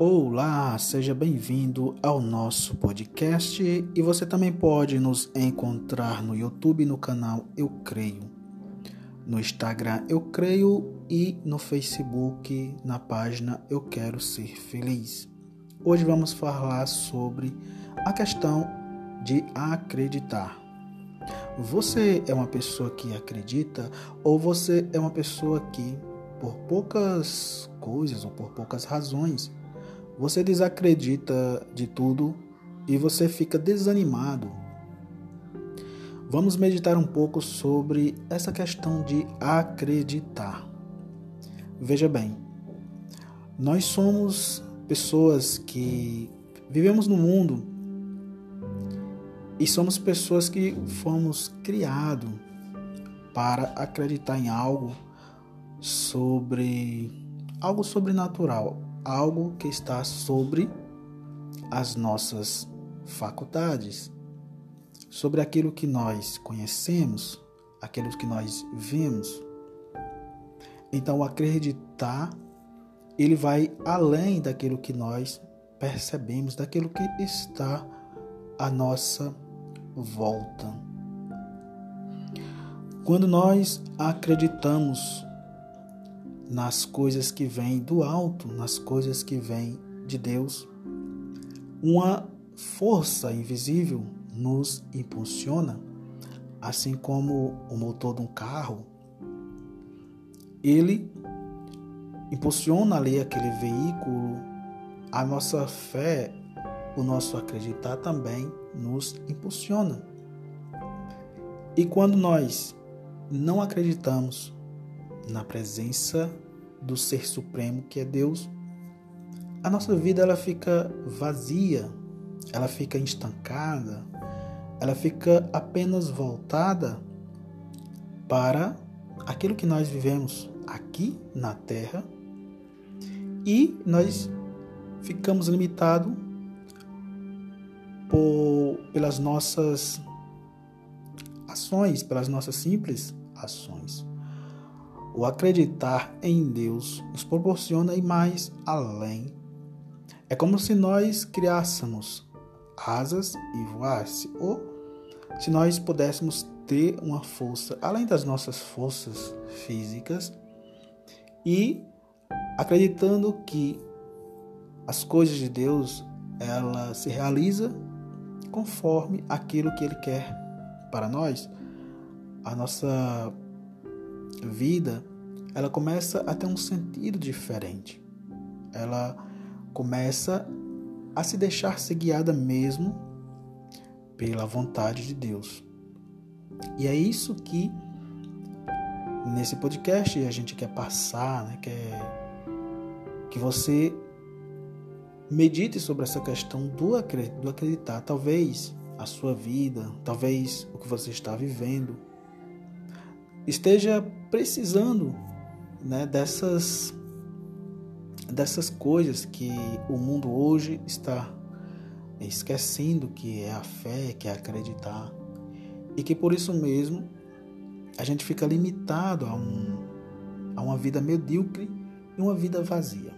Olá, seja bem-vindo ao nosso podcast e você também pode nos encontrar no YouTube no canal Eu Creio, no Instagram Eu Creio e no Facebook na página Eu Quero Ser Feliz. Hoje vamos falar sobre a questão de acreditar. Você é uma pessoa que acredita ou você é uma pessoa que, por poucas coisas ou por poucas razões, você desacredita de tudo e você fica desanimado? Vamos meditar um pouco sobre essa questão de acreditar. Veja bem, nós somos pessoas que vivemos no mundo e somos pessoas que fomos criados para acreditar em algo sobre algo sobrenatural, algo que está sobre as nossas faculdades, sobre aquilo que nós conhecemos, aquilo que nós vemos. Então, acreditar ele vai além daquilo que nós percebemos, daquilo que está à nossa volta. Quando nós acreditamos nas coisas que vêm do alto, nas coisas que vêm de Deus, uma força invisível nos impulsiona, assim como o motor de um carro, ele impulsiona ali aquele veículo, a nossa fé o nosso acreditar também nos impulsiona. E quando nós não acreditamos na presença do Ser Supremo que é Deus, a nossa vida ela fica vazia, ela fica estancada, ela fica apenas voltada para aquilo que nós vivemos aqui na Terra e nós ficamos limitados por, pelas nossas ações, pelas nossas simples ações. O acreditar em Deus nos proporciona ir mais além. É como se nós criássemos asas e voasse, ou se nós pudéssemos ter uma força além das nossas forças físicas e acreditando que as coisas de Deus ela se realiza conforme aquilo que Ele quer para nós. A nossa vida ela começa a ter um sentido diferente. Ela começa a se deixar ser guiada mesmo pela vontade de Deus. E é isso que nesse podcast a gente quer passar, né? quer que você Medite sobre essa questão do acreditar. Talvez a sua vida, talvez o que você está vivendo, esteja precisando né, dessas, dessas coisas que o mundo hoje está esquecendo, que é a fé, que é acreditar. E que por isso mesmo a gente fica limitado a, um, a uma vida medíocre e uma vida vazia.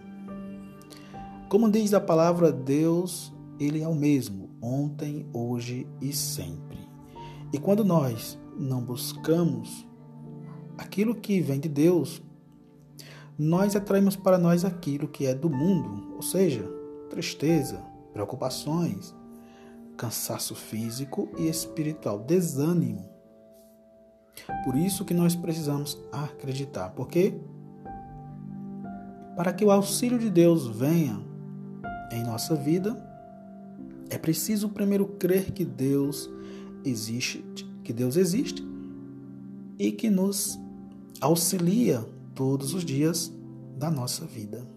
Como diz a palavra, Deus, ele é o mesmo, ontem, hoje e sempre. E quando nós não buscamos aquilo que vem de Deus, nós atraímos para nós aquilo que é do mundo, ou seja, tristeza, preocupações, cansaço físico e espiritual, desânimo. Por isso que nós precisamos acreditar, porque para que o auxílio de Deus venha em nossa vida, é preciso primeiro crer que Deus existe, que Deus existe e que nos auxilia todos os dias da nossa vida.